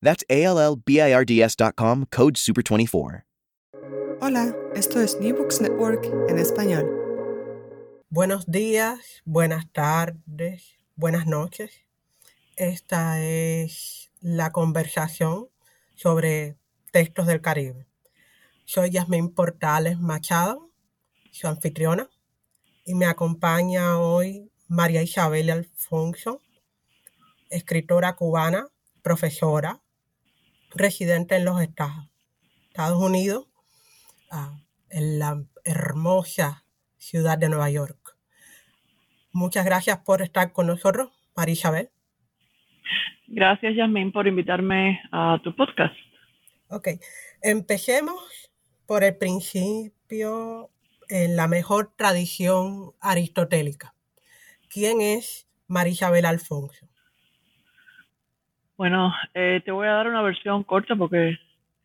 That's A-L-L-B-I-R-D-S.com, code SUPER24. Hola, esto es New Books Network en español. Buenos días, buenas tardes, buenas noches. Esta es la conversación sobre textos del Caribe. Soy Yasmín Portales Machado, su anfitriona, y me acompaña hoy María Isabel Alfonso, escritora cubana, profesora, residente en los Estados, Unidos, ah, en la hermosa ciudad de Nueva York. Muchas gracias por estar con nosotros, María Isabel. Gracias, Yasmin, por invitarme a tu podcast. Ok, empecemos por el principio en la mejor tradición aristotélica. ¿Quién es María Isabel Alfonso? Bueno, eh, te voy a dar una versión corta porque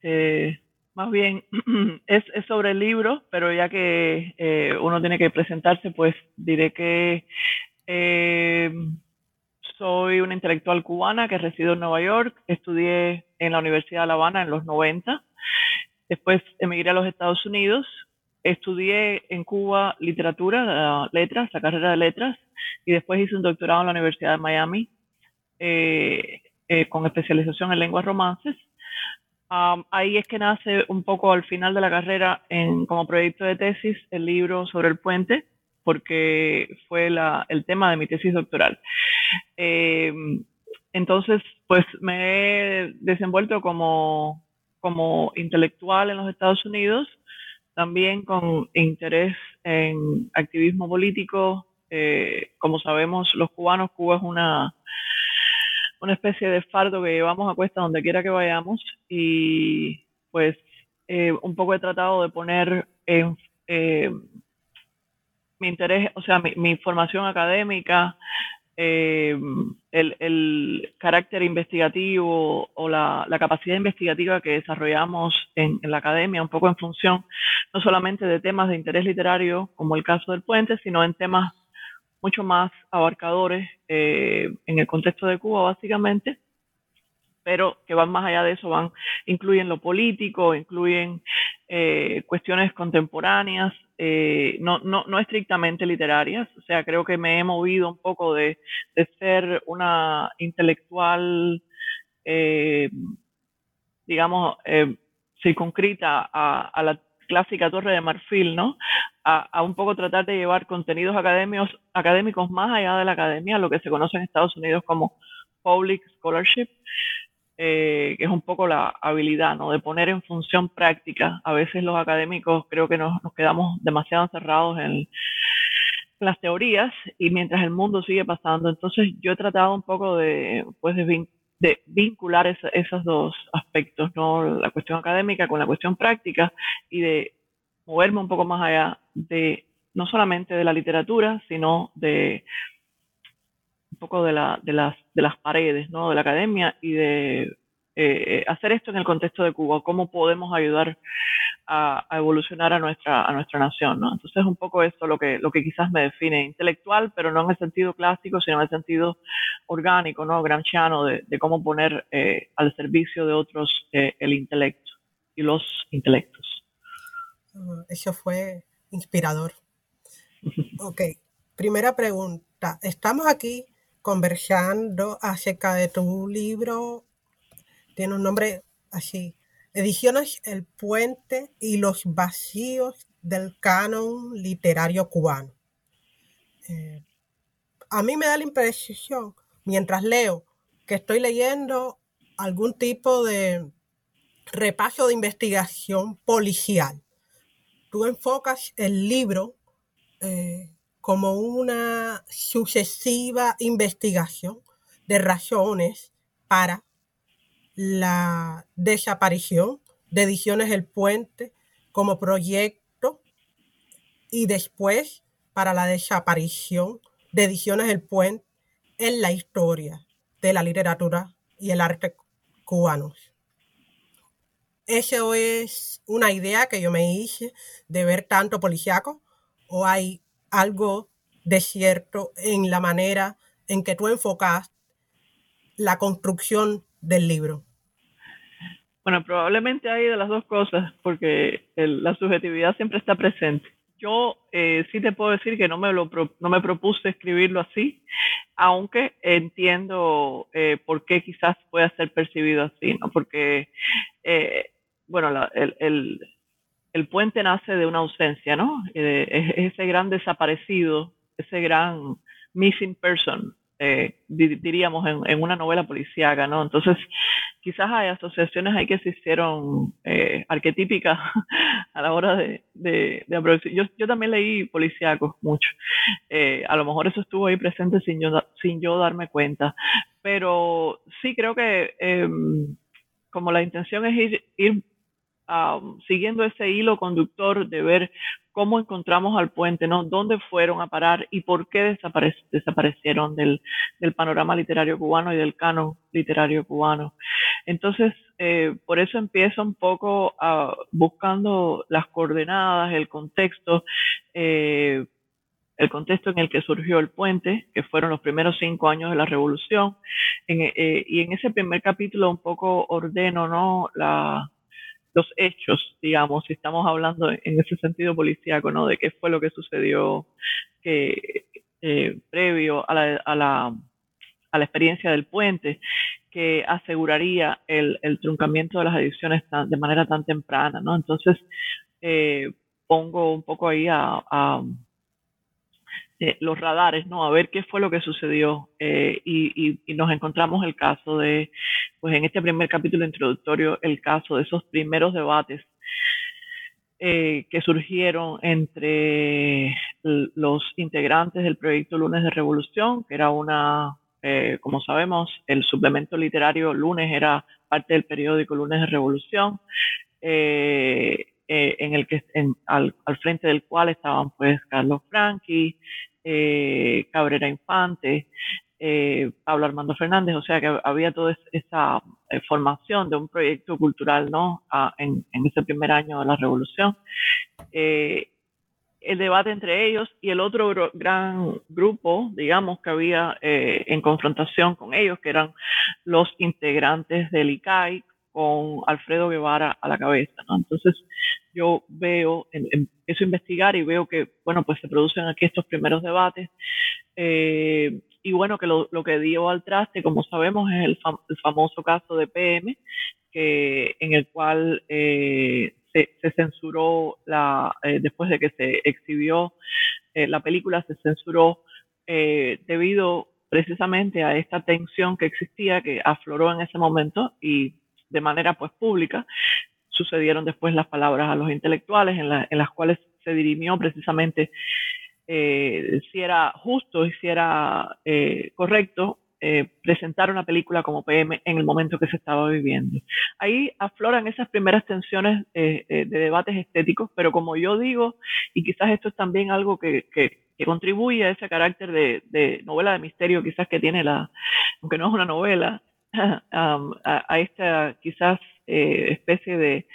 eh, más bien es, es, sobre el libro, pero ya que eh, uno tiene que presentarse, pues diré que soy una intelectual cubana que resido en Nueva York, estudié en la Universidad de La Habana en los 90, después emigré a los Estados Unidos, estudié en Cuba literatura, letras, la carrera de letras, y después hice un doctorado en la Universidad de Miami. Eh, eh, con especialización en lenguas romances. ahí es que nace un poco al final de la carrera en, como proyecto de tesis el libro sobre el puente, porque fue la, el tema de mi tesis doctoral. Em, entonces, pues me he desenvuelto como, como intelectual en los Estados Unidos, también con interés en activismo político. Eh, como sabemos, los cubanos, Cuba es una una especie de fardo que llevamos a cuesta donde quiera que vayamos y pues eh, un poco he tratado de poner en, eh, mi interés, o sea, mi, formación académica, eh, el, carácter investigativo o la, capacidad investigativa que desarrollamos en, la academia, un poco en función no solamente de temas de interés literario, como el caso del puente, sino en temas mucho más abarcadores eh, en el contexto de Cuba, básicamente, pero que van más allá de eso, van, incluyen lo político, incluyen eh, cuestiones contemporáneas, eh, no, no, no, estrictamente literarias. O sea, creo que me he movido un poco de, de ser una intelectual, digamos, circunscrita a, a la clásica torre de marfil, ¿no? A, un poco tratar de llevar contenidos académicos, académicos más allá de la academia, lo que se conoce en Estados Unidos como public scholarship, eh, que es un poco la habilidad, ¿no? De poner en función práctica. A veces los académicos creo que nos, quedamos demasiado encerrados en, las teorías y mientras el mundo sigue pasando. Entonces yo he tratado un poco de, pues, de de vincular esos dos aspectos, ¿no? la cuestión académica con la cuestión práctica y de moverme un poco más allá de no solamente de la literatura, sino de un poco de, la, de, las, de las paredes ¿no? de la academia y de eh, hacer esto en el contexto de Cuba, cómo podemos ayudar a, evolucionar a nuestra, a nuestra nación, ¿no? Entonces es un poco eso lo que, lo que quizás me define, intelectual, pero no en el sentido clásico, sino en el sentido orgánico, ¿no? Gramsciano, de, de cómo poner eh, al servicio de otros eh, el intelecto y los intelectos. Ah, eso fue inspirador. ok, primera pregunta. Estamos aquí conversando acerca de tu libro tiene un nombre así Ediciones El Puente y los vacíos del canon literario cubano. Eh, a mí me da la impresión, mientras leo, que estoy leyendo algún tipo de repaso de investigación policial. Tú enfocas el libro eh, como una sucesiva investigación de razones para la desaparición de Ediciones El Puente como proyecto y después para la desaparición de Ediciones El Puente en la historia de la literatura y el arte cubanos. ¿Eso es una idea que yo me hice de ver tanto policiaco o hay algo de cierto en la manera en que tú enfocas la construcción del libro? Bueno, probablemente hay de las dos cosas, porque la subjetividad siempre está presente. Yo eh, sí te puedo decir que no me, lo, no me propuse escribirlo así, aunque entiendo eh, por qué quizás pueda ser percibido así, ¿no? Porque, eh, bueno, el, el, el, puente nace de una ausencia, ¿no? ese gran desaparecido, ese gran missing person, eh, diríamos, en, una novela policíaca, ¿no? Entonces, quizás hay asociaciones ahí que se hicieron eh, arquetípicas a la hora de, de, yo, yo, también leí policíacos mucho. Eh, a lo mejor eso estuvo ahí presente sin yo, sin yo darme cuenta. Pero sí creo que em, como la intención es ir siguiendo ese hilo conductor de ver cómo encontramos al puente, ¿no? ¿Dónde fueron a parar y por qué desaparecieron del, panorama literario cubano y del canon literario cubano? Entonces, eh, por eso empiezo un poco buscando las coordenadas, el contexto, eh, el contexto en el que surgió el puente, que fueron los primeros cinco años de la revolución, eh, y en ese primer capítulo un poco ordeno, ¿no? Los hechos, digamos, si estamos hablando en ese sentido policíaco, ¿no? De qué fue lo que sucedió que, eh, previo a la, a, la, a la, experiencia del puente, que aseguraría el, el truncamiento de las ediciones de manera tan temprana, ¿no? Entonces, eh, pongo un poco ahí a eh, los radares, ¿no? A ver qué fue lo que sucedió. Eh, y, nos encontramos el caso de, pues en este primer capítulo introductorio, el caso de esos primeros debates eh, que surgieron entre los integrantes del proyecto Lunes de Revolución, que era una, como sabemos, el suplemento literario Lunes era parte del periódico Lunes de Revolución. en el que al, al, frente del cual estaban pues Carlos Franchi, eh, Cabrera Infante, eh, Pablo Armando Fernández, o sea que había toda esa eh, formación de un proyecto cultural ¿no? en, ese primer año de la revolución. el debate entre ellos y el otro gran grupo, digamos, que había en confrontación con ellos, que eran los integrantes del ICAI, con Alfredo Guevara a la cabeza. Entonces, yo veo, empiezo a investigar y veo que, bueno, pues se producen aquí estos primeros debates. Eh, y bueno, que lo, que dio al traste, como sabemos, es el, famoso caso de PM, que, en el cual eh, se, censuró, la, eh, después de que se exhibió la película, se censuró debido precisamente a esta tensión que existía, que afloró en ese momento y de manera pues pública, sucedieron después las palabras a los intelectuales en, las cuales se dirimió precisamente eh, si era justo y si era eh, correcto eh, presentar una película como PM en el momento que se estaba viviendo. Ahí afloran esas primeras tensiones de debates estéticos, pero como yo digo, y quizás esto es también algo que, contribuye a ese carácter de, de, novela de misterio quizás que tiene la, aunque no es una novela, a, esta quizás eh, especie de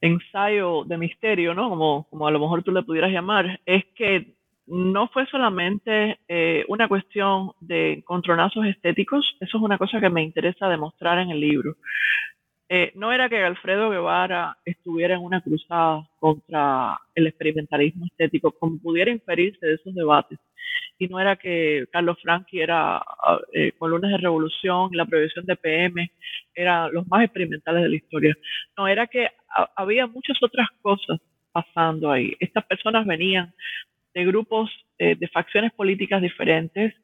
ensayo de misterio, ¿no? Como, como a lo mejor tú le pudieras llamar, es que no fue solamente eh, una cuestión de encontronazos estéticos, eso es una cosa que me interesa demostrar en el libro. Eh, no era que Alfredo Guevara estuviera en una cruzada contra el experimentalismo estético, como pudiera inferirse de esos debates, y no era que Carlos Franchi era eh, con lunes de revolución, la prohibición de PM, eran los más experimentales de la historia. No, era que había muchas otras cosas pasando ahí. Estas personas venían de grupos, eh, de facciones políticas diferentes,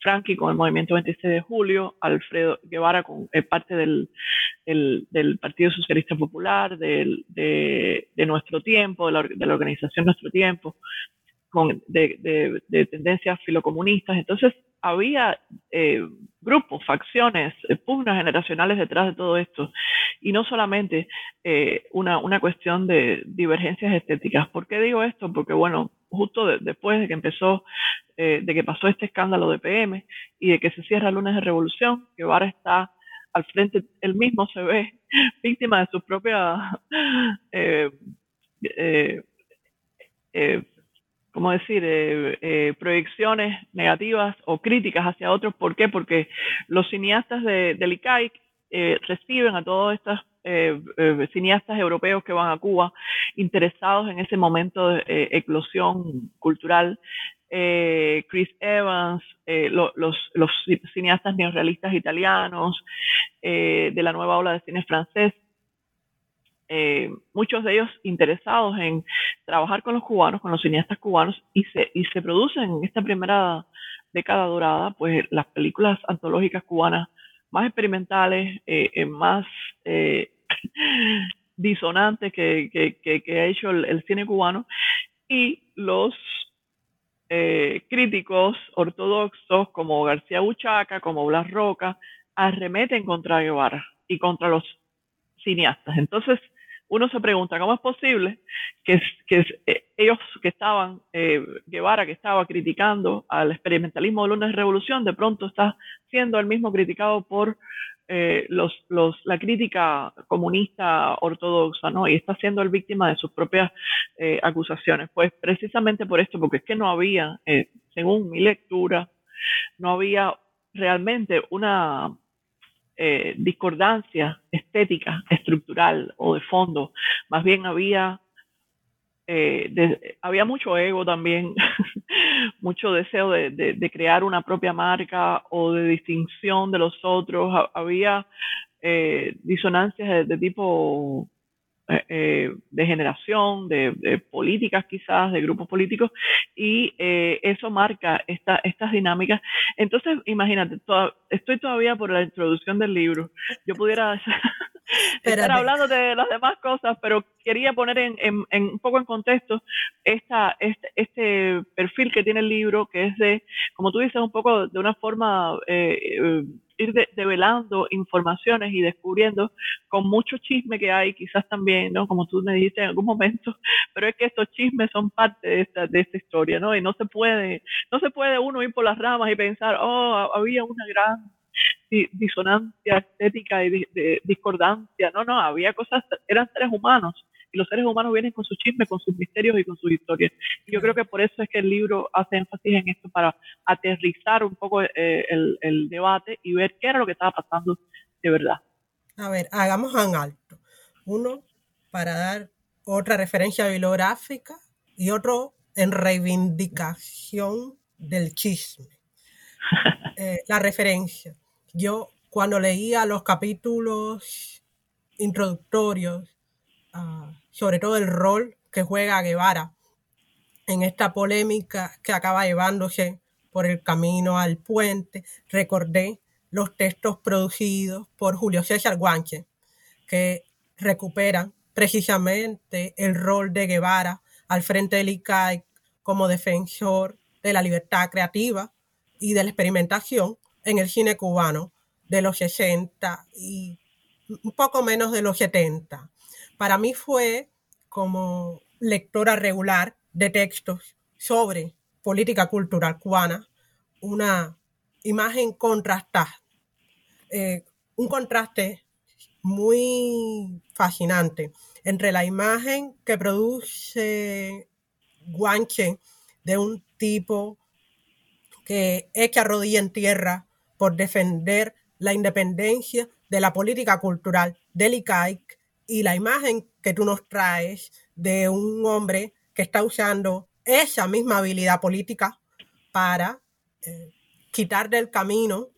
Frankie con el movimiento 26 de julio, Alfredo Guevara con parte del, del, Partido Socialista Popular, del, de, Nuestro Tiempo, de la, de la organización Nuestro Tiempo, con, de, de, tendencias filocomunistas. Entonces, había eh, grupos, facciones, eh, pugnas generacionales detrás de todo esto. Y no solamente eh, una, una, cuestión de divergencias estéticas. ¿Por qué digo esto? Porque, bueno, justo después de que empezó, de que pasó este escándalo de PM y de que se cierra el lunes de revolución, que ahora está al frente, él mismo se ve víctima de sus propias ¿cómo decir?, eh, eh, proyecciones negativas o críticas hacia otros. ¿Por qué? Porque los cineastas de, del ICAIC eh, reciben a todos estos cineastas europeos que van a Cuba interesados en ese momento de eclosión cultural. Chris Evans, los, los, cineastas neorrealistas italianos, de la nueva ola de cine francés, eh, muchos de ellos interesados en trabajar con los cubanos, con los cineastas cubanos, y se, y se producen en esta primera década dorada, pues las películas antológicas cubanas más experimentales, eh, eh, más disonantes que, que, ha hecho el, cine cubano, y los críticos ortodoxos como García Buchaca, como Blas Roca, arremeten contra Guevara y contra los cineastas. Entonces, uno se pregunta, ¿cómo es posible que, eh, ellos que estaban, eh, Guevara que estaba criticando al experimentalismo de lunes de revolución, de pronto está siendo el mismo criticado por eh, los, la crítica comunista ortodoxa, ¿no? Y está siendo el víctima de sus propias acusaciones. Pues precisamente por esto, porque es que no había, según mi lectura, no había realmente una eh, discordancia estética, estructural o de fondo. Más bien había, eh, había mucho ego también, mucho deseo de, crear una propia marca o de distinción de los otros. Había eh, disonancias de tipo eh, eh, de generación, de, políticas quizás, de grupos políticos, y eh, eso marca esta, estas dinámicas. Entonces, imagínate, estoy todavía por la introducción del libro. Yo pudiera estar hablando de las demás cosas, pero quería poner en, en, un poco en contexto esta, este, este, perfil que tiene el libro, que es de, como tú dices, un poco de una forma ir develando informaciones y descubriendo con mucho chisme que hay, quizás también, ¿no? Como tú me dijiste en algún momento, pero es que estos chismes son parte de esta, de esta historia, ¿no? Y no se puede, no se puede uno ir por las ramas y pensar, oh, había una gran disonancia estética y discordancia. No, no, había cosas, eran seres humanos y los seres humanos vienen con sus chismes, con sus misterios y con sus historias. yo creo que por eso es que el libro hace énfasis en esto, para aterrizar un poco eh, el, debate y ver qué era lo que estaba pasando de verdad. A ver, hagamos un alto. Uno, para dar otra referencia bibliográfica y otro en reivindicación del chisme. Eh, la referencia. Yo cuando leía los capítulos introductorios uh, sobre todo el rol que juega Guevara en esta polémica que acaba llevándose por el camino al puente. Recordé los textos producidos por Julio César Guanche, que recuperan precisamente el rol de Guevara al frente del ICAI como defensor de la libertad creativa y de la experimentación en el cine cubano de los 60 y un poco menos de los 70 para mí fue como lectora regular de textos sobre política cultural cubana, una imagen contrastada, eh, un contraste muy fascinante entre la imagen que produce Guanche de un tipo que echa rodilla en tierra por defender la independencia de la política cultural del ICAIC y la imagen que tú nos traes de un hombre que está usando esa misma habilidad política para eh, quitar del camino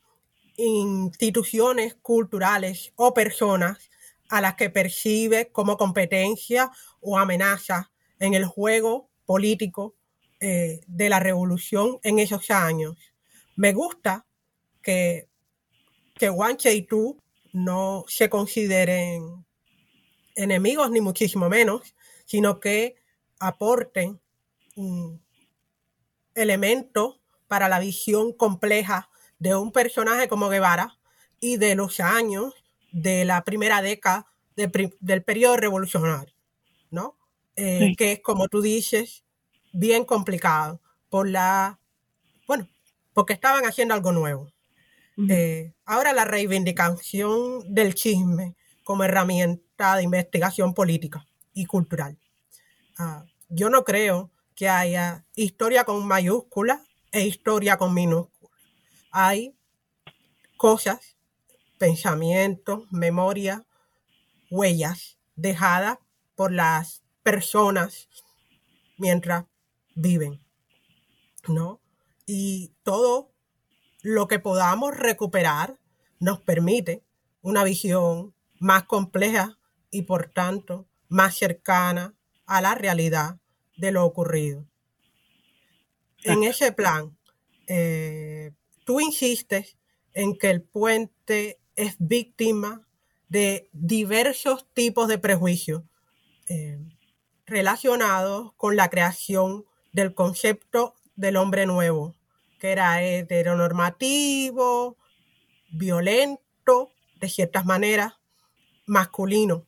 instituciones culturales o personas a las que percibe como competencia o amenaza en el juego político eh, de la revolución en esos años. Me gusta que, que Wanche y tú no se consideren enemigos ni muchísimo menos, sino que aporten un elemento para la visión compleja de un personaje como Guevara y de los años de la primera década del periodo revolucionario, ¿no? Eh, que es, como tú dices, bien complicado por la, bueno, porque estaban haciendo algo nuevo. Eh, ahora la reivindicación del chisme como herramienta de investigación política y cultural. Ah, yo no creo que haya historia con mayúscula e historia con minúscula. Hay cosas, pensamientos, memoria, huellas dejadas por las personas mientras viven, ¿no? Y todo lo que podamos recuperar nos permite una visión más compleja y por tanto más cercana a la realidad de lo ocurrido. En ese plan, eh, tú insistes en que el puente es víctima de diversos tipos de prejuicios eh, relacionados con la creación del concepto del hombre nuevo, que era heteronormativo, violento, de ciertas maneras, masculino.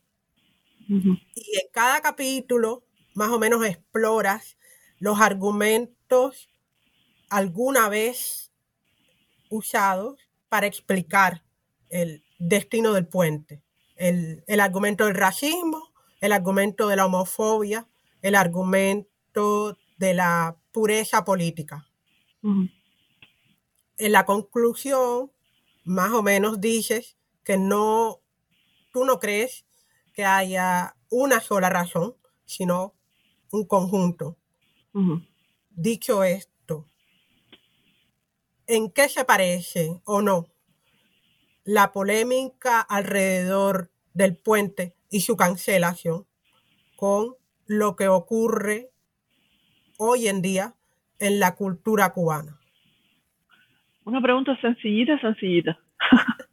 Y en cada capítulo, más o menos, exploras los argumentos alguna vez usados para explicar el destino del puente. El, argumento del racismo, el argumento de la homofobia, el argumento de la pureza política. En la conclusión, más o menos dices que no, tú no crees que haya una sola razón, sino un conjunto. Dicho esto, ¿en qué se parece o no la polémica alrededor del puente y su cancelación con lo que ocurre hoy en día en la cultura cubana? Una pregunta sencillita, sencillita.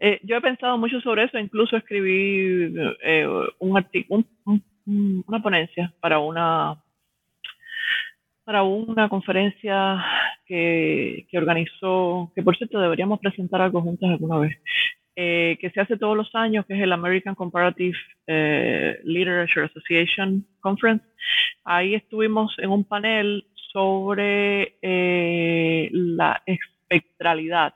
Eh, yo he pensado mucho sobre eso, incluso escribí eh, un una ponencia para una para una conferencia que, organizó, que por cierto deberíamos presentar algo juntos alguna vez, eh, que se hace todos los años, que es el American Comparative Literature Association Conference. Ahí estuvimos en un panel sobre la espectralidad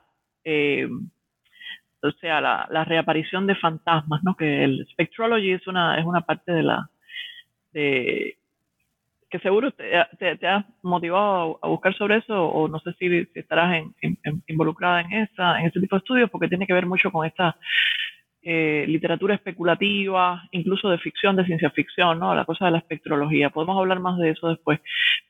o sea, la, reaparición de fantasmas, ¿no? Que el spectrology es una, es una parte de la, de, que seguro te, te, has motivado a, buscar sobre eso o no sé si, estarás involucrada en esa, en ese tipo de estudios porque tiene que ver mucho con esta eh, literatura especulativa, incluso de ficción, de ciencia ficción, ¿no? La cosa de la espectrología. Podemos hablar más de eso después,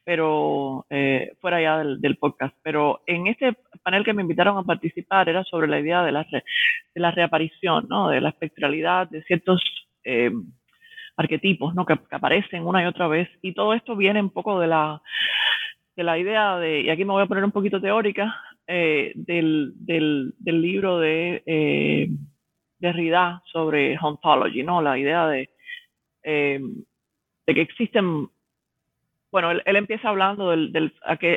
pero eh, fuera ya del, podcast. Pero en este panel que me invitaron a participar era sobre la idea de la, de la reaparición, ¿no? De la espectralidad, de ciertos eh, arquetipos, ¿no? Que, aparecen una y otra vez. Y todo esto viene un poco de la, de la idea de, y aquí me voy a poner un poquito teórica, del, del, del, libro de Derrida sobre ontology, ¿no? La idea de, eh, de que existen, bueno, él, empieza hablando de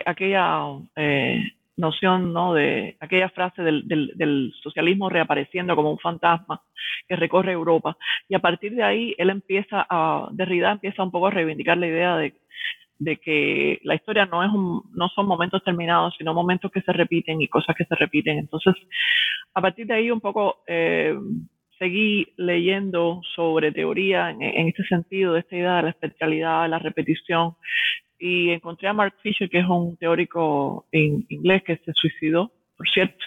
aquella eh, noción, ¿no? De aquella frase del, del, socialismo reapareciendo como un fantasma que recorre Europa. Y a partir de ahí, él empieza a, Derrida empieza un poco a reivindicar la idea de de que la historia no es un, no son momentos terminados, sino momentos que se repiten y cosas que se repiten. Entonces, a partir de ahí un poco eh, seguí leyendo sobre teoría en, este sentido, de esta idea de la especialidad, la repetición, y encontré a Mark Fisher, que es un teórico en inglés que se suicidó, por cierto,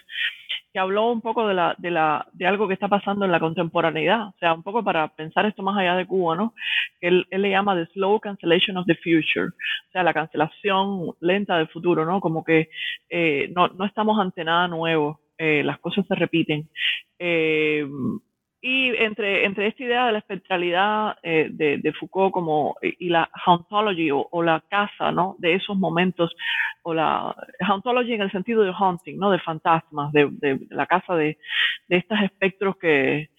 que habló un poco de, la, de, la, de algo que está pasando en la contemporaneidad, o sea, un poco para pensar esto más allá de Cuba, ¿no? Que él, le llama the slow cancellation of the future, o sea, la cancelación lenta del futuro, ¿no? Como que eh, no, no, estamos ante nada nuevo, eh, las cosas se repiten. Eh, y entre, entre esta idea de la espectralidad eh, de, de, Foucault como, y la hauntology o, la casa ¿no? de esos momentos, o la hauntology en el sentido de haunting, ¿no? de fantasmas, de, la casa de, de estos espectros que,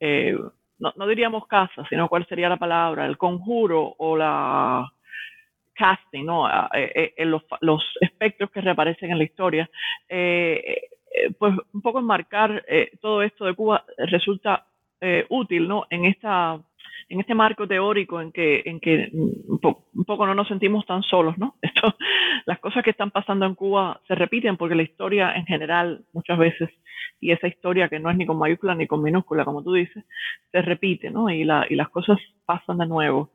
eh, no, no, diríamos casa, sino cuál sería la palabra, el conjuro o la casting, ¿no? Eh, los, los espectros que reaparecen en la historia. Eh, pues un poco enmarcar eh, todo esto de Cuba resulta eh, útil, ¿no? En esta en este marco teórico en que, en que un, poco no nos sentimos tan solos, ¿no? Esto, las cosas que están pasando en Cuba se repiten porque la historia en general muchas veces, y esa historia que no es ni con mayúscula ni con minúscula, como tú dices, se repite, ¿no? Y, la, y las cosas pasan de nuevo.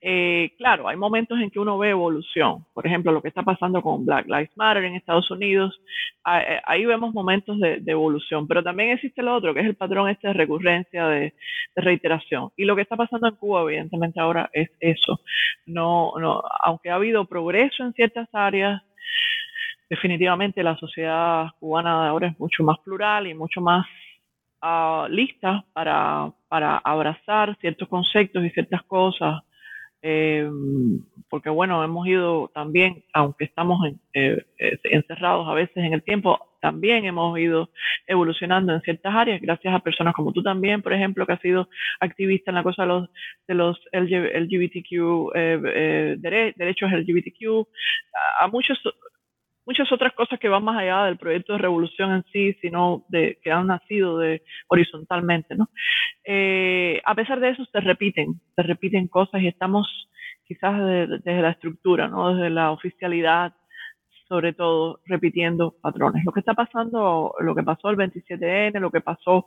Eh, claro, hay momentos en que uno ve evolución. Por ejemplo, lo que está pasando con Black Lives Matter en Estados Unidos, eh, ahí vemos momentos de, evolución. Pero también existe lo otro, que es el patrón este de recurrencia, de, reiteración. Y lo que está pasando en Cuba, evidentemente, ahora es eso. Aunque ha habido progreso en ciertas áreas, definitivamente la sociedad cubana ahora es mucho más plural y mucho más uh, lista para, para abrazar ciertos conceptos y ciertas cosas. Eh, porque bueno, hemos ido también, aunque estamos eh, eh, encerrados a veces en el tiempo, también hemos ido evolucionando en ciertas áreas, gracias a personas como tú también, por ejemplo, que has sido activista en la cosa de los, de los LGBTQ, derechos LGBTQ, a muchos muchas otras cosas que van más allá del proyecto de revolución en sí, sino de que han nacido de horizontalmente, ¿no? Eh, a pesar de eso, se repiten, se repiten cosas y estamos quizás desde, la estructura, ¿no? Desde la oficialidad, sobre todo, repitiendo patrones. Lo que está pasando, lo que pasó el 27N, lo que pasó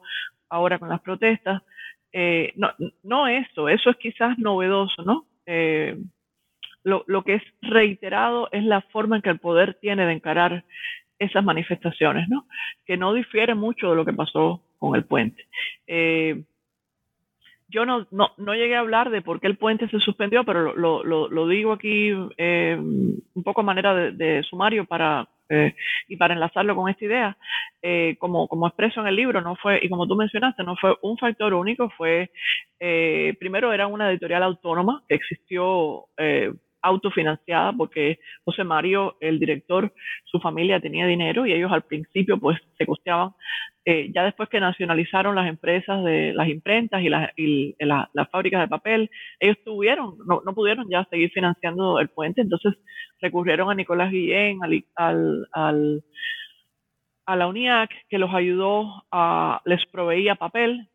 ahora con las protestas, eh, no, no eso, eso es quizás novedoso, ¿no? Eh, lo, que es reiterado es la forma en que el poder tiene de encarar esas manifestaciones, ¿no? Que no difiere mucho de lo que pasó con el puente. Eh, yo no, no, no, llegué a hablar de por qué el puente se suspendió, pero lo, lo, digo aquí eh, un poco a manera de, sumario para, eh, y para enlazarlo con esta idea. como, como expreso en el libro, no fue, y como tú mencionaste, no fue un factor único, fue, primero era una editorial autónoma que existió autofinanciada porque José Mario, el director, su familia tenía dinero y ellos al principio pues se costeaban. Eh, ya después que nacionalizaron las empresas de las imprentas y, las, y las fábricas de papel, ellos tuvieron, no, no, pudieron ya seguir financiando el puente, entonces recurrieron a Nicolás Guillén, al, a la UNIAC, que los ayudó, a, les proveía papel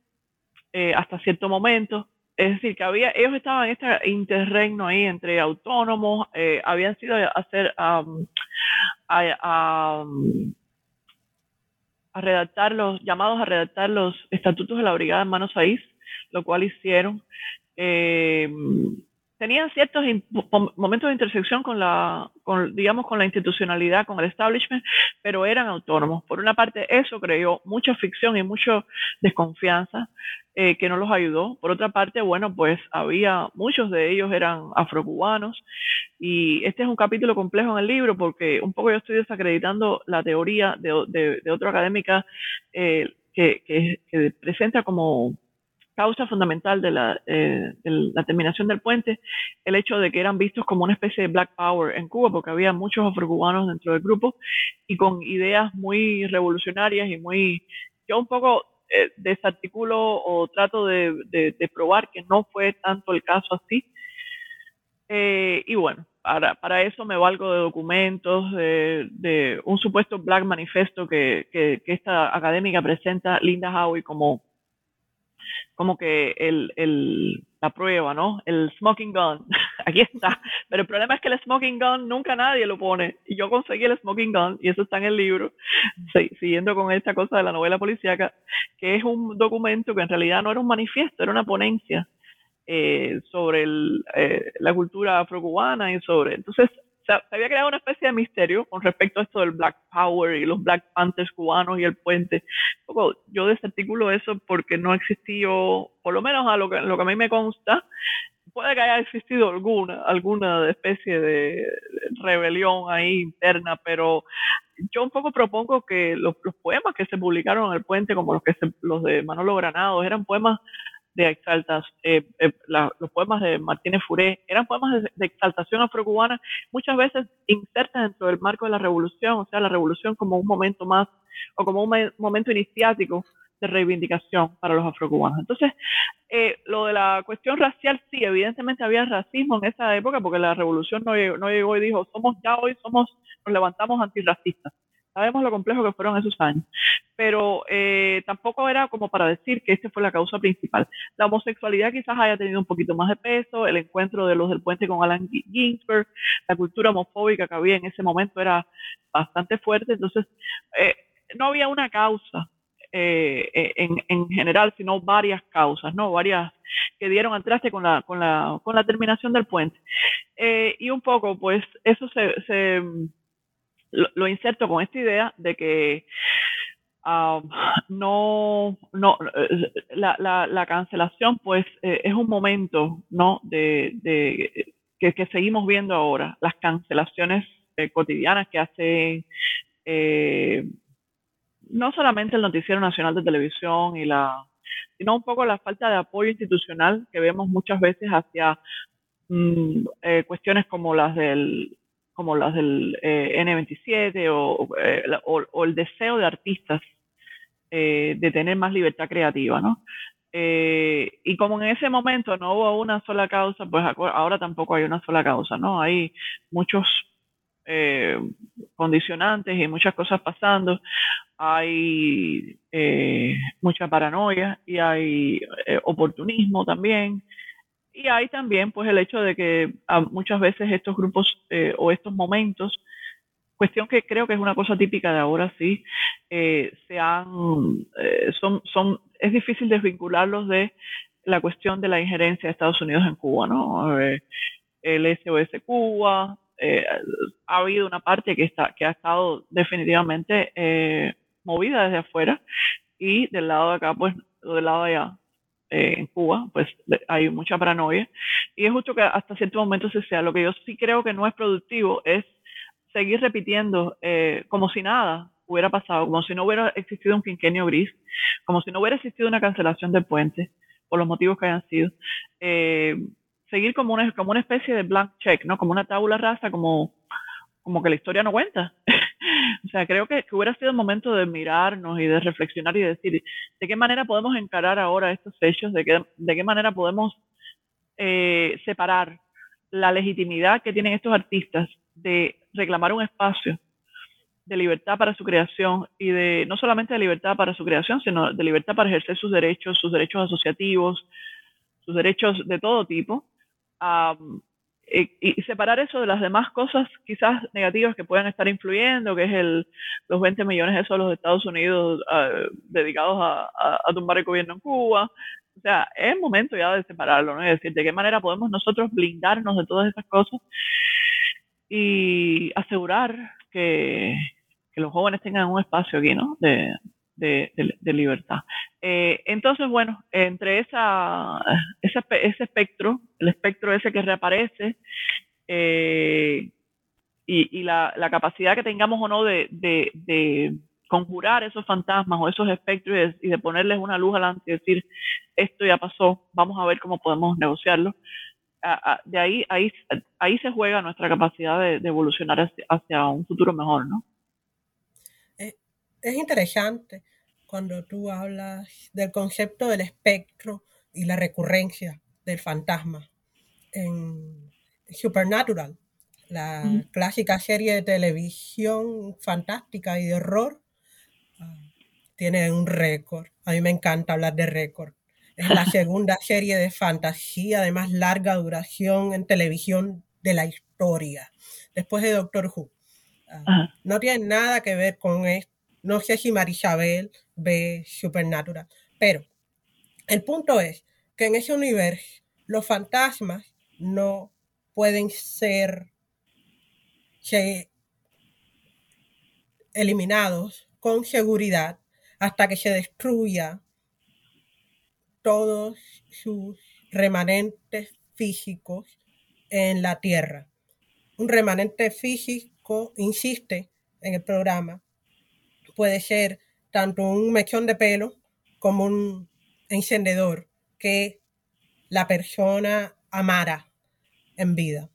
eh, hasta cierto momento. Es decir, que había, ellos estaban en este interregno ahí entre autónomos, eh, habían sido a hacer, a, redactar los, llamados a redactar los estatutos de la Brigada Manos País, lo cual hicieron. Eh, tenían ciertos momentos de intersección con la, con, digamos, con la institucionalidad, con el establishment, pero eran autónomos. Por una parte, eso creó mucha ficción y mucha desconfianza eh, que no los ayudó. Por otra parte, bueno, pues había, muchos de ellos eran afrocubanos y este es un capítulo complejo en el libro porque un poco yo estoy desacreditando la teoría de, de, de académica eh, que presenta como causa fundamental de la, eh, la, terminación del puente el hecho de que eran vistos como una especie de black power en Cuba, porque había muchos afrocubanos dentro del grupo y con ideas muy revolucionarias y muy... Yo un poco eh, desarticulo o trato de, probar que no fue tanto el caso así. Eh, y bueno, para, para, eso me valgo de documentos, de, de un supuesto Black Manifesto que, que, que esta académica presenta, Linda Howie, como como que el, el, la prueba, ¿no? El smoking gun, aquí está. Pero el problema es que el smoking gun nunca nadie lo pone. Y yo conseguí el smoking gun, y eso está en el libro, siguiendo con esta cosa de la novela policíaca, que es un documento que en realidad no era un manifiesto, era una ponencia eh, sobre eh, la cultura afrocubana y sobre... Entonces, se, había creado una especie de misterio con respecto a esto del Black Power y los Black Panthers cubanos y el puente. yo desarticulo eso porque no existió, por lo menos a lo que, lo que a mí me consta, puede que haya existido alguna, alguna especie de rebelión ahí interna, pero yo un poco propongo que los, poemas que se publicaron en el puente, como los que los de Manolo Granados, eran poemas de exaltas, eh, eh, los poemas de Martínez Furé, eran poemas de, exaltación afrocubana, muchas veces insertas dentro del marco de la revolución, o sea, la revolución como un momento más, o como un momento iniciático de reivindicación para los afrocubanos. Entonces, eh, lo de la cuestión racial, sí, evidentemente había racismo en esa época porque la revolución no no llegó y dijo, somos ya hoy, somos, nos levantamos antirracistas. Sabemos lo complejo que fueron esos años, pero eh, tampoco era como para decir que esta fue la causa principal. La homosexualidad quizás haya tenido un poquito más de peso, el encuentro de los del puente con Alan Ginsberg, la cultura homofóbica que había en ese momento era bastante fuerte, entonces eh, no había una causa eh, en, en, general, sino varias causas, ¿no? Varias que dieron al traste con la, con la, con la terminación del puente. y un poco, pues, eso se, se lo, inserto con esta idea de que um, no, no la, la, la, cancelación pues eh, es un momento no de, de que, que, seguimos viendo ahora las cancelaciones eh, cotidianas que hace eh, no solamente el noticiero nacional de televisión y la sino un poco la falta de apoyo institucional que vemos muchas veces hacia mm, cuestiones como las del como las del eh, N27 eh, o, o, el deseo de artistas eh, de tener más libertad creativa, ¿no? y como en ese momento no hubo una sola causa, pues ahora tampoco hay una sola causa, ¿no? Hay muchos condicionantes y muchas cosas pasando. Hay mucha paranoia y hay oportunismo también. Y hay también pues el hecho de que ah, muchas veces estos grupos eh, o estos momentos, cuestión que creo que es una cosa típica de ahora sí, eh, se han, eh, son, son, es difícil desvincularlos de la cuestión de la injerencia de Estados Unidos en Cuba, ¿no? el SOS Cuba, ha habido una parte que, está, que ha estado definitivamente movida desde afuera y del lado de acá, pues, del lado de allá, eh, en Cuba, pues hay mucha paranoia. Y es justo que hasta cierto momento se sea. Lo que yo sí creo que no es productivo es seguir repitiendo eh, como si nada hubiera pasado, como si no hubiera existido un quinquenio gris, como si no hubiera existido una cancelación del puente, por los motivos que hayan sido. Eh, seguir como una, como una especie de blank check, ¿no? Como una tabula rasa, como, como que la historia no cuenta. Sea, creo que, hubiera sido el momento de mirarnos y de reflexionar y decir de qué manera podemos encarar ahora estos hechos, de qué, de qué manera podemos eh, separar la legitimidad que tienen estos artistas de reclamar un espacio de libertad para su creación y de no solamente de libertad para su creación, sino de libertad para ejercer sus derechos, sus derechos asociativos, sus derechos de todo tipo, y, separar eso de las demás cosas quizás negativas que puedan estar influyendo, que es el, los 20 millones de solos de Estados Unidos ah, dedicados a, a, tumbar el gobierno en Cuba. O sea, es momento ya de separarlo, ¿no? Es decir, de qué manera podemos nosotros blindarnos de todas esas cosas y asegurar que, que los jóvenes tengan un espacio aquí, ¿no? De, de, libertad. Eh, entonces, bueno, entre esa, ese, ese, espectro, el espectro ese que reaparece, eh, y, la, capacidad que tengamos o no de, conjurar esos fantasmas o esos espectros y de, ponerles una luz adelante y decir, esto ya pasó, vamos a ver cómo podemos negociarlo. de ahí, ahí, ahí se juega nuestra capacidad de, evolucionar hacia, un futuro mejor, ¿no? Es interesante cuando tú hablas del concepto del espectro y la recurrencia del fantasma. En Supernatural, la clásica serie de televisión fantástica y de horror, ah, tiene un récord. A mí me encanta hablar de récord. Es la segunda serie de fantasía de más larga duración en televisión de la historia, después de Doctor Who. Ah, no tiene nada que ver con esto no sé si Marisabel ve Supernatural, pero el punto es que en ese universo los fantasmas no pueden ser se eliminados con seguridad hasta que se destruya todos sus remanentes físicos en la Tierra. Un remanente físico, insiste en el programa, puede ser tanto un mechón de pelo como un encendedor que la persona amara en vida.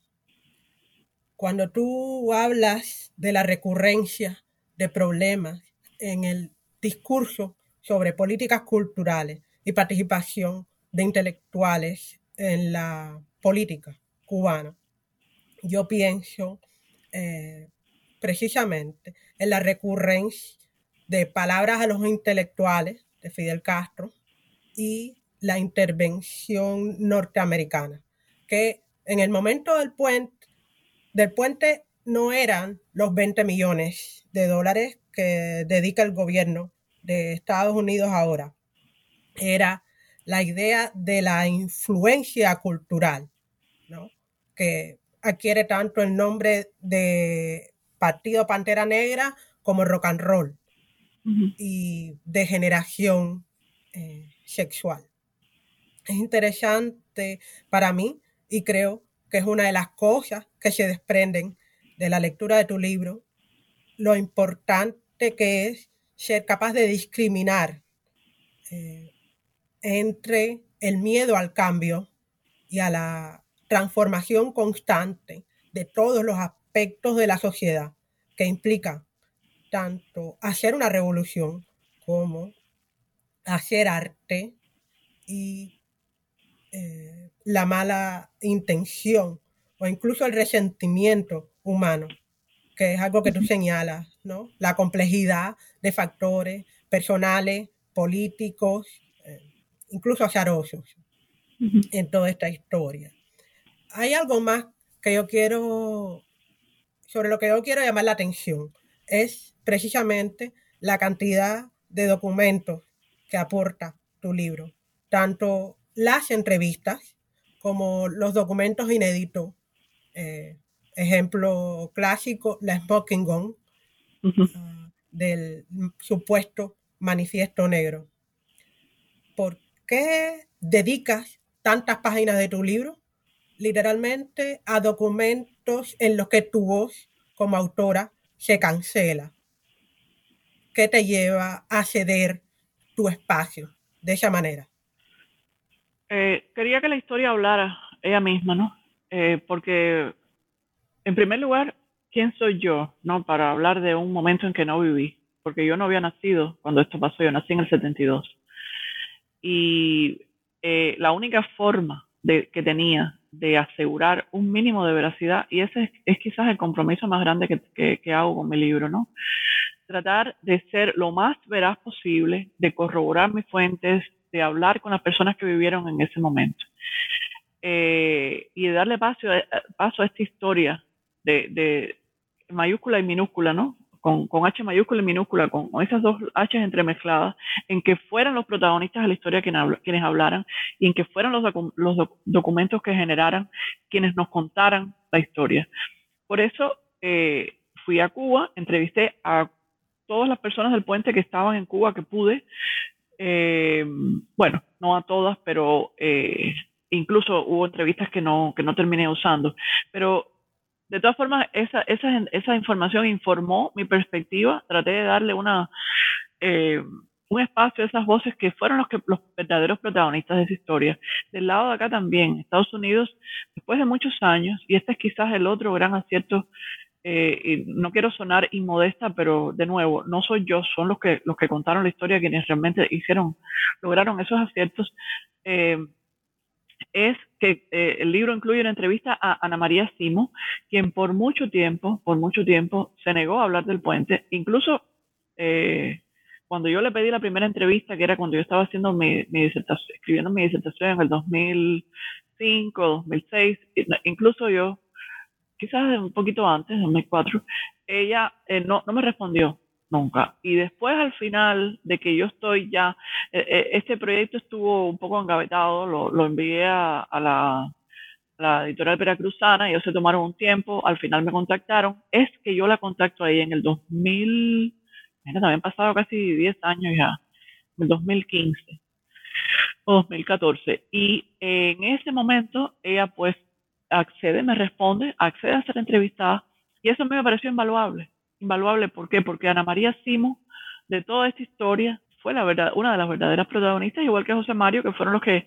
Cuando tú hablas de la recurrencia de problemas en el discurso sobre políticas culturales y participación de intelectuales en la política cubana, yo pienso eh, precisamente en la recurrencia de palabras a los intelectuales de Fidel Castro y la intervención norteamericana, que en el momento del puente, del puente no eran los 20 millones de dólares que dedica el gobierno de Estados Unidos ahora, era la idea de la influencia cultural, ¿no? que adquiere tanto el nombre de Partido Pantera Negra como rock and roll y de generación eh, sexual. Es interesante para mí y creo que es una de las cosas que se desprenden de la lectura de tu libro, lo importante que es ser capaz de discriminar eh, entre el miedo al cambio y a la transformación constante de todos los aspectos de la sociedad que implica tanto hacer una revolución como hacer arte y eh, la mala intención o incluso el resentimiento humano, que es algo que tú señalas, ¿no? La complejidad de factores personales, políticos, eh, incluso azarosos en toda esta historia. Hay algo más que yo quiero, sobre lo que yo quiero llamar la atención, es precisamente la cantidad de documentos que aporta tu libro, tanto las entrevistas como los documentos inéditos. Eh, ejemplo clásico, la Smoking Gun, ah, del supuesto manifiesto negro. ¿Por qué dedicas tantas páginas de tu libro literalmente a documentos en los que tu voz como autora se cancela? ¿Qué te lleva a ceder tu espacio de esa manera? Eh, quería que la historia hablara ella misma, ¿no? Eh, porque, en primer lugar, ¿quién soy yo, no? Para hablar de un momento en que no viví, porque yo no había nacido cuando esto pasó, yo nací en el 72. Y eh, la única forma que tenía de asegurar un mínimo de veracidad, y ese es, quizás el compromiso más grande que, que, hago con mi libro, ¿no? Tratar de ser lo más veraz posible, de corroborar mis fuentes, de hablar con las personas que vivieron en ese momento. Eh, y de darle paso, paso a esta historia de, mayúscula y minúscula, ¿no? Con, H mayúscula y minúscula, con, esas dos H entremezcladas, en que fueran los protagonistas de la historia quienes, quienes hablaran y en que fueran los, los documentos que generaran quienes nos contaran la historia. Por eso eh, fui a Cuba, entrevisté a todas las personas del puente que estaban en Cuba que pude, eh, bueno, no a todas, pero eh, incluso hubo entrevistas que no, que no terminé usando. Pero de todas formas, esa, esa, esa información informó mi perspectiva. Traté de darle una, eh, un espacio a esas voces que fueron los, que, los verdaderos protagonistas de esa historia. Del lado de acá también, Estados Unidos, después de muchos años, y este es quizás el otro gran acierto eh, no quiero sonar inmodesta, pero de nuevo, no soy yo, son los que, los que contaron la historia quienes realmente hicieron, lograron esos aciertos. Eh, es que eh, el libro incluye una entrevista a Ana María Simo, quien por mucho tiempo, por mucho tiempo, se negó a hablar del puente. Incluso cuando yo le pedí la primera entrevista, que era cuando yo estaba haciendo mi, mi disertación, escribiendo mi disertación en el 2005, 2006, incluso yo quizás un poquito antes, 2004, ella eh, no, no me respondió nunca. Y después al final de que yo estoy ya, eh, eh, este proyecto estuvo un poco engavetado, lo, lo envié a, la, la editorial veracruzana, ellos se tomaron un tiempo, al final me contactaron, es que yo la contacto ahí en el 2000, mira, habían pasado casi 10 años ya, en el 2015 o 2014, y en ese momento ella pues accede, me responde, accede a ser entrevistada, y eso me pareció invaluable, invaluable, ¿por qué? Porque Ana María Simo, de toda esta historia, fue la verdad, una de las verdaderas protagonistas, igual que José Mario, que fueron los que,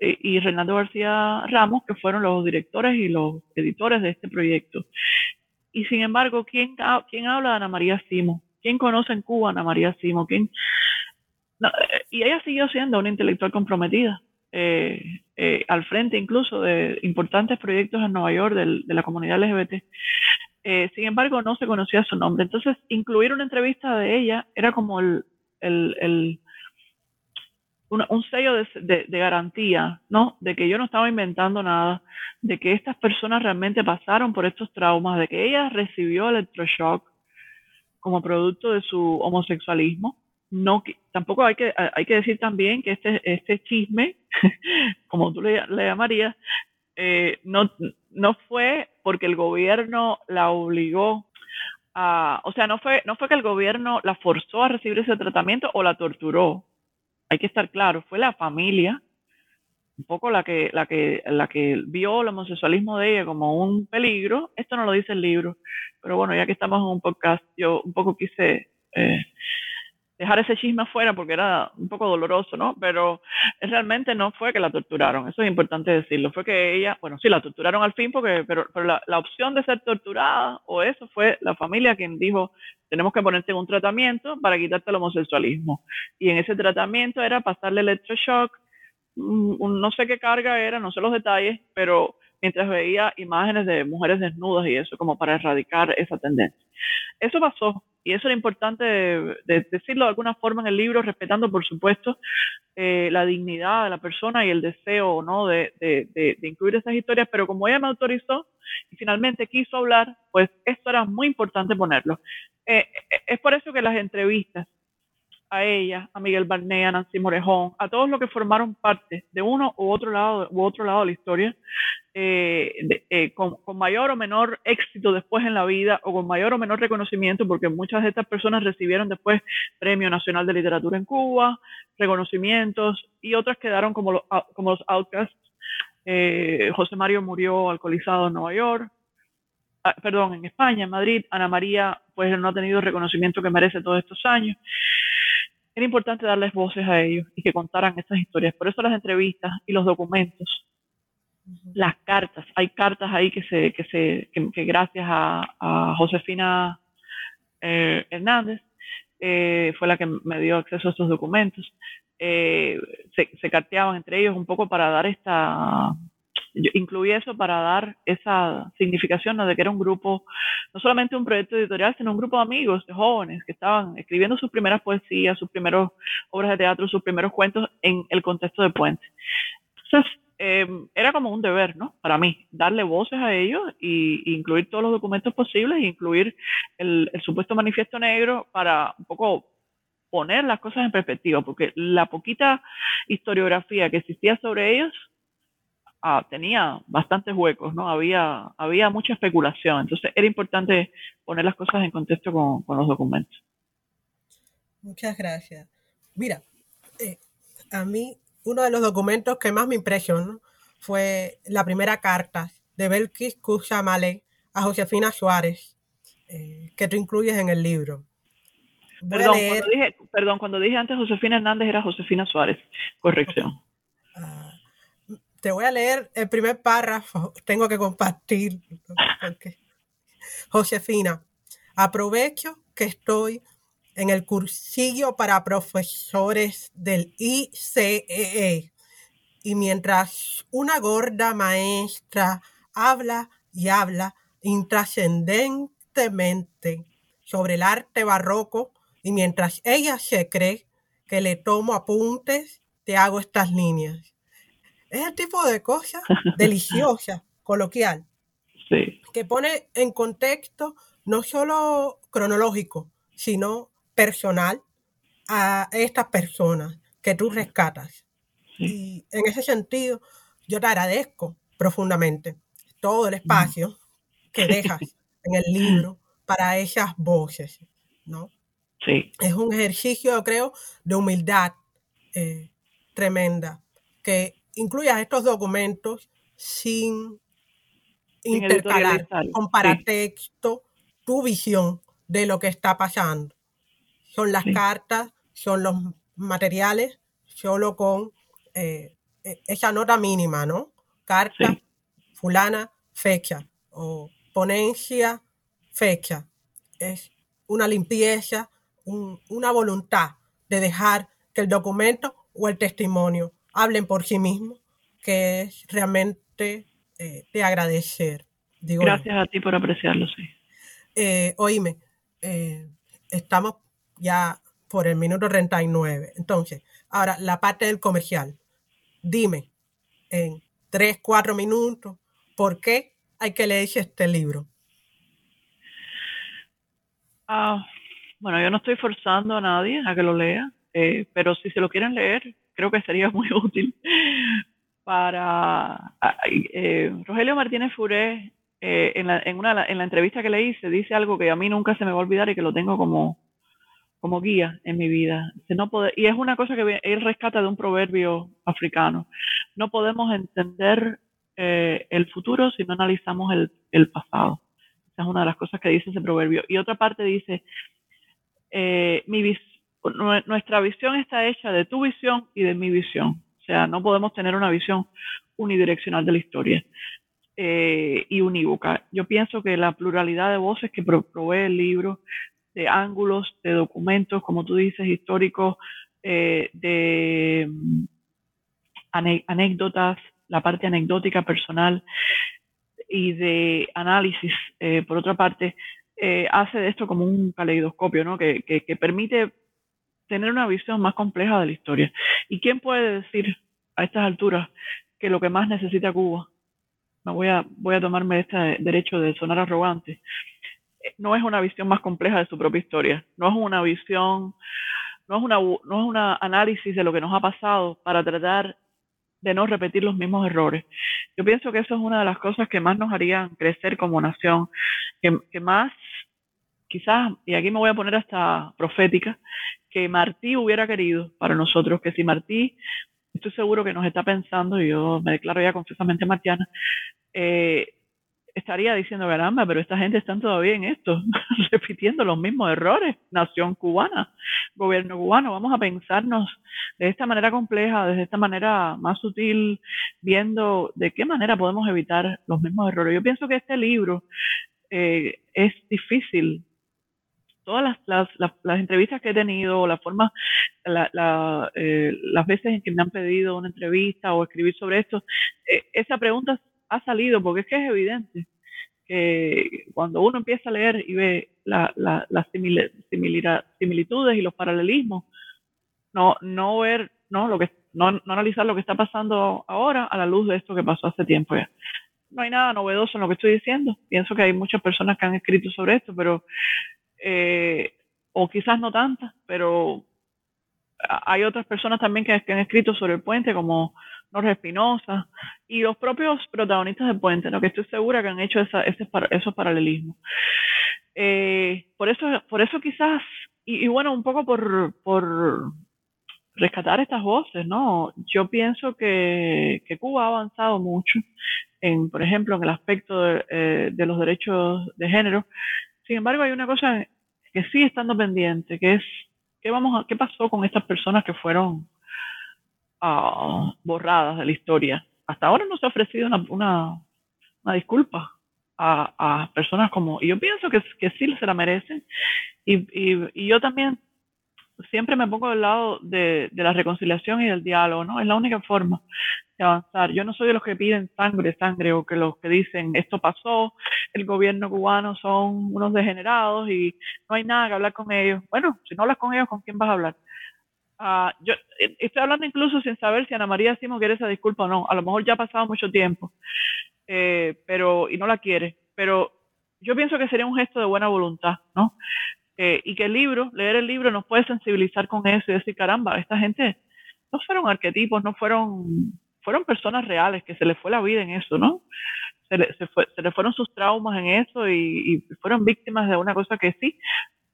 y, Renando García Ramos, que fueron los directores y los editores de este proyecto. Y sin embargo, ¿quién, habla de Ana María Simo? ¿Quién conoce en Cuba a Ana María Simo? ¿Quién? y ella siguió siendo una intelectual comprometida, eh, eh, al frente incluso de importantes proyectos en Nueva York de, la comunidad LGBT. Eh, sin embargo, no se conocía su nombre. Entonces, incluir una entrevista de ella era como el, el, un sello de, garantía, ¿no? De que yo no estaba inventando nada, de que estas personas realmente pasaron por estos traumas, de que ella recibió electroshock como producto de su homosexualismo. No, tampoco hay que, hay que decir también que este, este chisme, como tú le, llamarías, eh, no, no fue porque el gobierno la obligó o sea, no fue, no fue que el gobierno la forzó a recibir ese tratamiento o la torturó. Hay que estar claro, fue la familia un poco la que, la que, la que vio el homosexualismo de ella como un peligro. Esto no lo dice el libro, pero bueno, ya que estamos en un podcast, yo un poco quise eh, dejar ese chisme afuera porque era un poco doloroso, ¿no? Pero realmente no fue que la torturaron, eso es importante decirlo, fue que ella, bueno, sí, la torturaron al fin, porque, pero, pero la, la opción de ser torturada o eso fue la familia quien dijo, tenemos que ponerte en un tratamiento para quitarte el homosexualismo. Y en ese tratamiento era pasarle electroshock, no sé qué carga era, no sé los detalles, pero mientras veía imágenes de mujeres desnudas y eso, como para erradicar esa tendencia. Eso pasó, y eso era importante de, decirlo de alguna forma en el libro, respetando, por supuesto, eh, la dignidad de la persona y el deseo ¿no? De, de, incluir esas historias, pero como ella me autorizó y finalmente quiso hablar, pues esto era muy importante ponerlo. Eh, eh, es por eso que las entrevistas a ella, a Miguel Barnea, a Nancy Morejón, a todos los que formaron parte de uno u otro lado, u otro lado de la historia, eh, eh, con, mayor o menor éxito después en la vida o con mayor o menor reconocimiento, porque muchas de estas personas recibieron después Premio Nacional de Literatura en Cuba, reconocimientos, y otras quedaron como los, como los outcasts. Eh, José Mario murió alcoholizado en Nueva York, ah, perdón, en España, en Madrid. Ana María, pues no ha tenido el reconocimiento que merece todos estos años era importante darles voces a ellos y que contaran esas historias. Por eso las entrevistas y los documentos, las cartas, hay cartas ahí que se, que se, que, gracias a, Josefina eh, Hernández eh, fue la que me dio acceso a estos documentos. Eh, se, se carteaban entre ellos un poco para dar esta yo incluí eso para dar esa significación de que era un grupo, no solamente un proyecto editorial, sino un grupo de amigos, de jóvenes que estaban escribiendo sus primeras poesías, sus primeras obras de teatro, sus primeros cuentos en el contexto de Puente. Entonces, eh, era como un deber, ¿no? Para mí, darle voces a ellos y, incluir todos los documentos posibles, e incluir el, el supuesto manifiesto negro para un poco poner las cosas en perspectiva, porque la poquita historiografía que existía sobre ellos Ah, tenía bastantes huecos, ¿no? Había, había mucha especulación. Entonces era importante poner las cosas en contexto con, con los documentos. Muchas gracias. Mira, eh, a mí uno de los documentos que más me impresionó fue la primera carta de Belkis Kusamale a Josefina Suárez, eh, que tú incluyes en el libro. Perdón cuando, dije, perdón, cuando dije antes Josefina Hernández era Josefina Suárez. Corrección. Te voy a leer el primer párrafo, tengo que compartir. Josefina, aprovecho que estoy en el cursillo para profesores del ICEE e y mientras una gorda maestra habla y habla intrascendentemente sobre el arte barroco y mientras ella se cree que le tomo apuntes, te hago estas líneas. Es el tipo de cosa deliciosa, coloquial, que pone en contexto no solo cronológico, sino personal a estas personas que tú rescatas. Y en ese sentido, yo te agradezco profundamente todo el espacio que dejas en el libro para esas voces, ¿no? Sí. Es un ejercicio, creo, de humildad eh, tremenda, que incluya estos documentos sin, intercalar con paratexto tu visión de lo que está pasando. Son las cartas, son los materiales, solo con eh, e, esa nota mínima, ¿no? Carta, fulana, fecha, o ponencia, fecha. Es una limpieza, una voluntad de dejar que el documento o el testimonio hablen por sí mismos, que es realmente eh, de agradecer. Gracias a ti por apreciarlo, sí. Eh, oíme, eh, estamos ya por el minuto 39. Entonces, ahora la parte del comercial. Dime en tres, cuatro minutos, ¿por qué hay que leerse este libro? Ah, bueno, yo no estoy forzando a nadie a que lo lea, eh, pero si se lo quieren leer, creo que sería muy útil para... Eh, Rogelio Martínez Furé, eh, en, la, en, una, en la entrevista que le hice, dice algo que a mí nunca se me va a olvidar y que lo tengo como, como guía en mi vida. No y es una cosa que él rescata de un proverbio africano. No podemos entender el futuro si no analizamos el, pasado. Esa es una de las cosas que dice ese proverbio. Y otra parte dice, eh, mi nuestra visión está hecha de tu visión y de mi visión. O sea, no podemos tener una visión unidireccional de la historia eh, y unívoca. Yo pienso que la pluralidad de voces que provee el libro, de ángulos, de documentos, como tú dices, históricos, eh, de mm, anécdotas, la parte anecdótica personal y de análisis, por otra parte, eh, hace de esto como un caleidoscopio, ¿no? Que, permite tener una visión más compleja de la historia. ¿Y quién puede decir a estas alturas que lo que más necesita Cuba, me voy a, voy a tomarme este derecho de sonar arrogante, no es una visión más compleja de su propia historia, no es una visión, no es una, no es un análisis de lo que nos ha pasado para tratar de no repetir los mismos errores. Yo pienso que eso es una de las cosas que más nos harían crecer como nación, que más quizás, y aquí me voy a poner hasta profética, que Martí hubiera querido para nosotros, que si Martí, estoy seguro que nos está pensando, yo me declaro ya confesamente martiana, eh, estaría diciendo, caramba, pero esta gente está todavía en esto, repitiendo los mismos errores. Nación cubana, gobierno cubano, vamos a pensarnos de esta manera compleja, de esta manera más sutil, viendo de qué manera podemos evitar los mismos errores. Yo pienso que este libro eh, es difícil. Todas las, las, entrevistas que he tenido, la forma, eh, las veces en que me han pedido una entrevista o escribir sobre esto, eh, esa pregunta ha salido, porque es que es evidente que cuando uno empieza a leer y ve las similitudes y los paralelismos, no, no ver, no, lo que, no, analizar lo que está pasando ahora a la luz de esto que pasó hace tiempo ya. No hay nada novedoso en lo que estoy diciendo. Pienso que hay muchas personas que han escrito sobre esto, pero, eh, o quizás no tantas, pero hay otras personas también que, han escrito sobre el puente, como Norge Espinosa y los propios protagonistas de Puente, ¿no? que estoy segura que han hecho esa, ese, esos paralelismos. Eh, por, eso, por eso quizás, y, bueno, un poco por, por rescatar estas voces, ¿no? Yo pienso que, Cuba ha avanzado mucho, en, por ejemplo, en el aspecto de, eh, de los derechos de género. Sin embargo, hay una cosa que sigue estando pendiente, que es ¿qué, vamos a, qué pasó con estas personas que fueron borradas de la historia. Hasta ahora no se ha ofrecido una, una, disculpa a, a, personas como, y yo pienso que, que sí se la merecen, y, y, y, yo también siempre me pongo del lado de, la reconciliación y del diálogo, ¿no? Es la única forma de avanzar. Yo no soy de los que piden sangre, sangre, o que los que dicen esto pasó, el gobierno cubano son unos degenerados y no hay nada que hablar con ellos. Bueno, si no hablas con ellos, ¿con quién vas a hablar? Ah, yo eh, estoy hablando incluso sin saber si Ana María Simo quiere esa disculpa o no. A lo mejor ya ha pasado mucho tiempo, eh, pero y no la quiere. Pero yo pienso que sería un gesto de buena voluntad, ¿no? Eh, y que el libro, leer el libro, nos puede sensibilizar con eso y decir, caramba, esta gente no fueron arquetipos, no fueron fueron personas reales que se les fue la vida en eso, ¿no? Se le, se, fue, se le fueron sus traumas en eso y, fueron víctimas de una cosa que sí,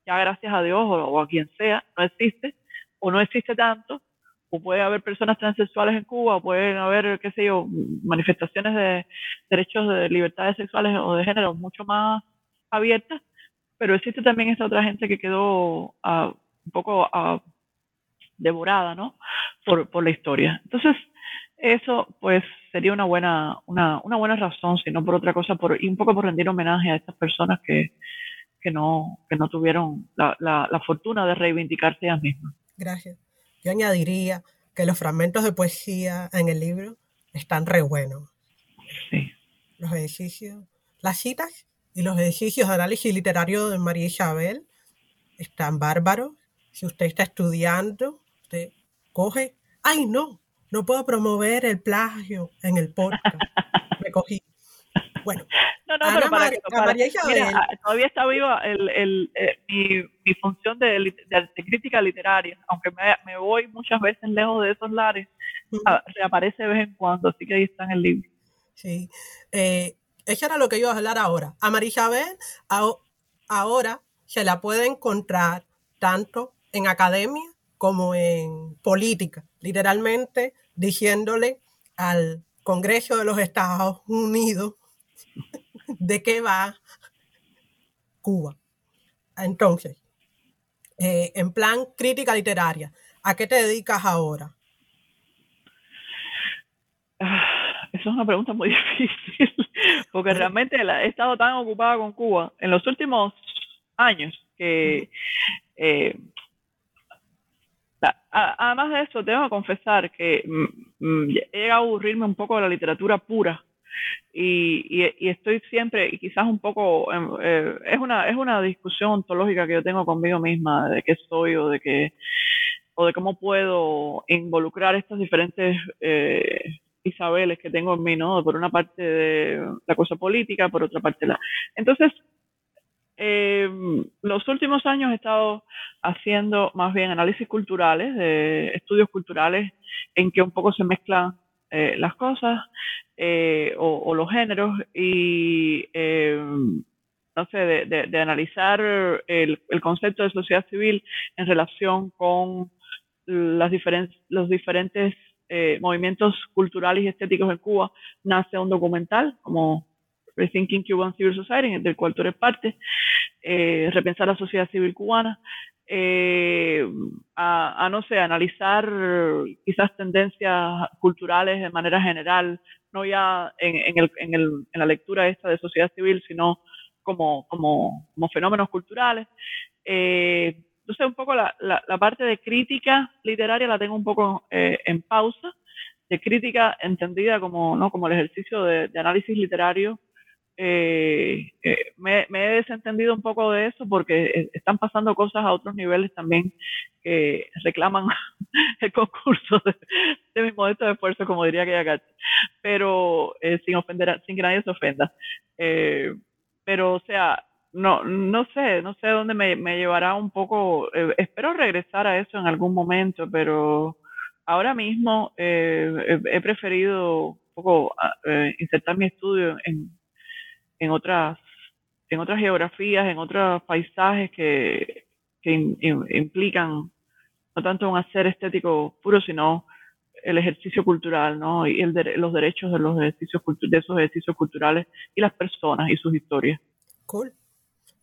ya gracias a Dios o, a quien sea, no existe o no existe tanto, o puede haber personas transexuales en Cuba, o pueden haber, qué sé yo, manifestaciones de derechos de libertades sexuales o de género mucho más abiertas, pero existe también esta otra gente que quedó uh, un poco uh, devorada, ¿no? Por, por la historia. Entonces, eso pues sería una buena, una, una buena razón, si no por otra cosa, por, y un poco por rendir homenaje a estas personas que, que no, que no tuvieron la, la, la fortuna de reivindicarse ellas mismas. Gracias. Yo añadiría que los fragmentos de poesía en el libro están re buenos. Sí. Los ejercicios, las citas y los ejercicios de análisis literario de María Isabel están bárbaros. Si usted está estudiando, usted coge, ay no, no puedo promover el plagio en el podcast. Me cogí. Bueno, no, no, pero para, María Isabel, todavía está viva el, el, eh, mi, mi, función de, de, crítica literaria, aunque me, me, voy muchas veces lejos de esos lares, reaparece de vez en cuando, así que ahí está en el libro. Sí, eh, eso era lo que iba a hablar ahora. A María Isabel ahora se la puede encontrar tanto en academia como en política, literalmente diciéndole al Congreso de los Estados Unidos de qué va Cuba. Entonces, eh, en plan crítica literaria, ¿a qué te dedicas ahora? Ah, esa es una pregunta muy difícil, porque realmente he estado tan ocupada con Cuba en los últimos años que eh, además de eso, tengo que confesar que mm, mm, he llegado a aburrirme un poco de la literatura pura y, estoy siempre, y quizás un poco, em, eh, es, una, es una discusión ontológica que yo tengo conmigo misma de qué soy o de qué, o de cómo puedo involucrar estas diferentes eh, Isabeles que tengo en mí, ¿no? Por una parte de la cosa política, por otra parte la... Entonces, eh, los últimos años he estado haciendo más bien análisis culturales, de estudios culturales en que un poco se mezclan eh, las cosas eh, o, los géneros y eh, no sé, de, analizar el, concepto de sociedad civil en relación con las los diferentes movimientos culturales y estéticos en Cuba, nace un documental como Rethinking Cuban Civil Society, del cual tú eres parte, repensar la sociedad civil cubana, eh, a, no sé, analizar quizás tendencias culturales de manera general, no ya en, el, en, el, en la lectura esta de sociedad civil, sino como fenómenos culturales. Eh, entonces, un poco la, la, parte de crítica literaria la tengo un poco eh, en pausa, de crítica entendida como, ¿no? como el ejercicio de, de análisis literario eh, eh, me, he desentendido un poco de eso porque eh, están pasando cosas a otros niveles también que reclaman el concurso de, mi modesto esfuerzo, como diría que acá, pero sin ofender, sin que nadie se ofenda. pero, o sea, no, no sé, no sé dónde me, llevará un poco. espero regresar a eso en algún momento, pero ahora mismo he preferido un poco insertar mi estudio en en otras, en otras geografías, en otros paisajes que, que implican no tanto un hacer estético puro, sino el ejercicio cultural, ¿no? Y el los derechos de los ejercicios de esos ejercicios culturales y las personas y sus historias. Cool.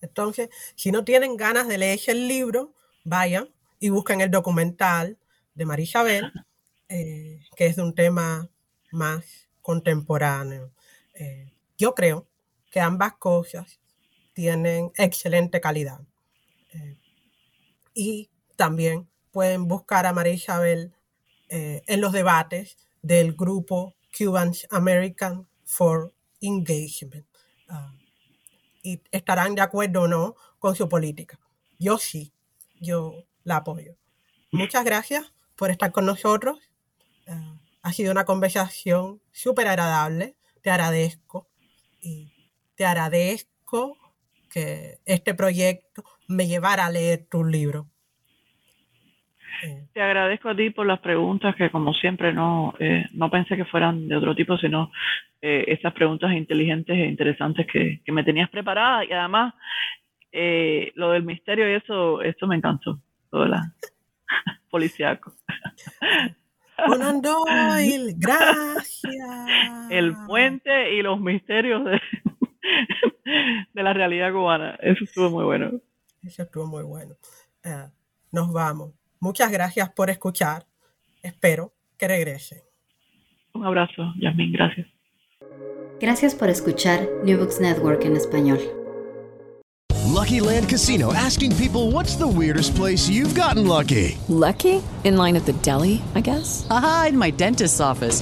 Entonces, si no tienen ganas de leer el libro, vayan y busquen el documental de María Isabel, eh, que es de un tema más contemporáneo. Eh, yo creo que ambas cosas tienen excelente calidad. Eh, y también pueden buscar a María Isabel eh, en los debates del grupo Cubans American for Engagement. Ah, y estarán de acuerdo o no con su política. Yo sí, yo la apoyo. Muchas gracias por estar con nosotros. Ah, ha sido una conversación súper agradable. Te agradezco. Y te agradezco que este proyecto me llevara a leer tu libro. Te agradezco a ti por las preguntas que como siempre no, eh, no pensé que fueran de otro tipo, sino eh, estas preguntas inteligentes e interesantes que, que me tenías preparadas y además eh, lo del misterio y eso, eso me encantó, todo la policíaco. Conan Doyle, gracias. El puente y los misterios de, de la realidad cubana, eso estuvo muy bueno. Eso estuvo muy bueno. Uh, nos vamos. Muchas gracias por escuchar. Espero que regresen. Un abrazo, Yasmin. Gracias. Gracias por escuchar New Books Network en español. Lucky Land Casino asking people what's the weirdest place you've gotten lucky? Lucky? In line at the deli, I guess? Aha, in my dentist's office.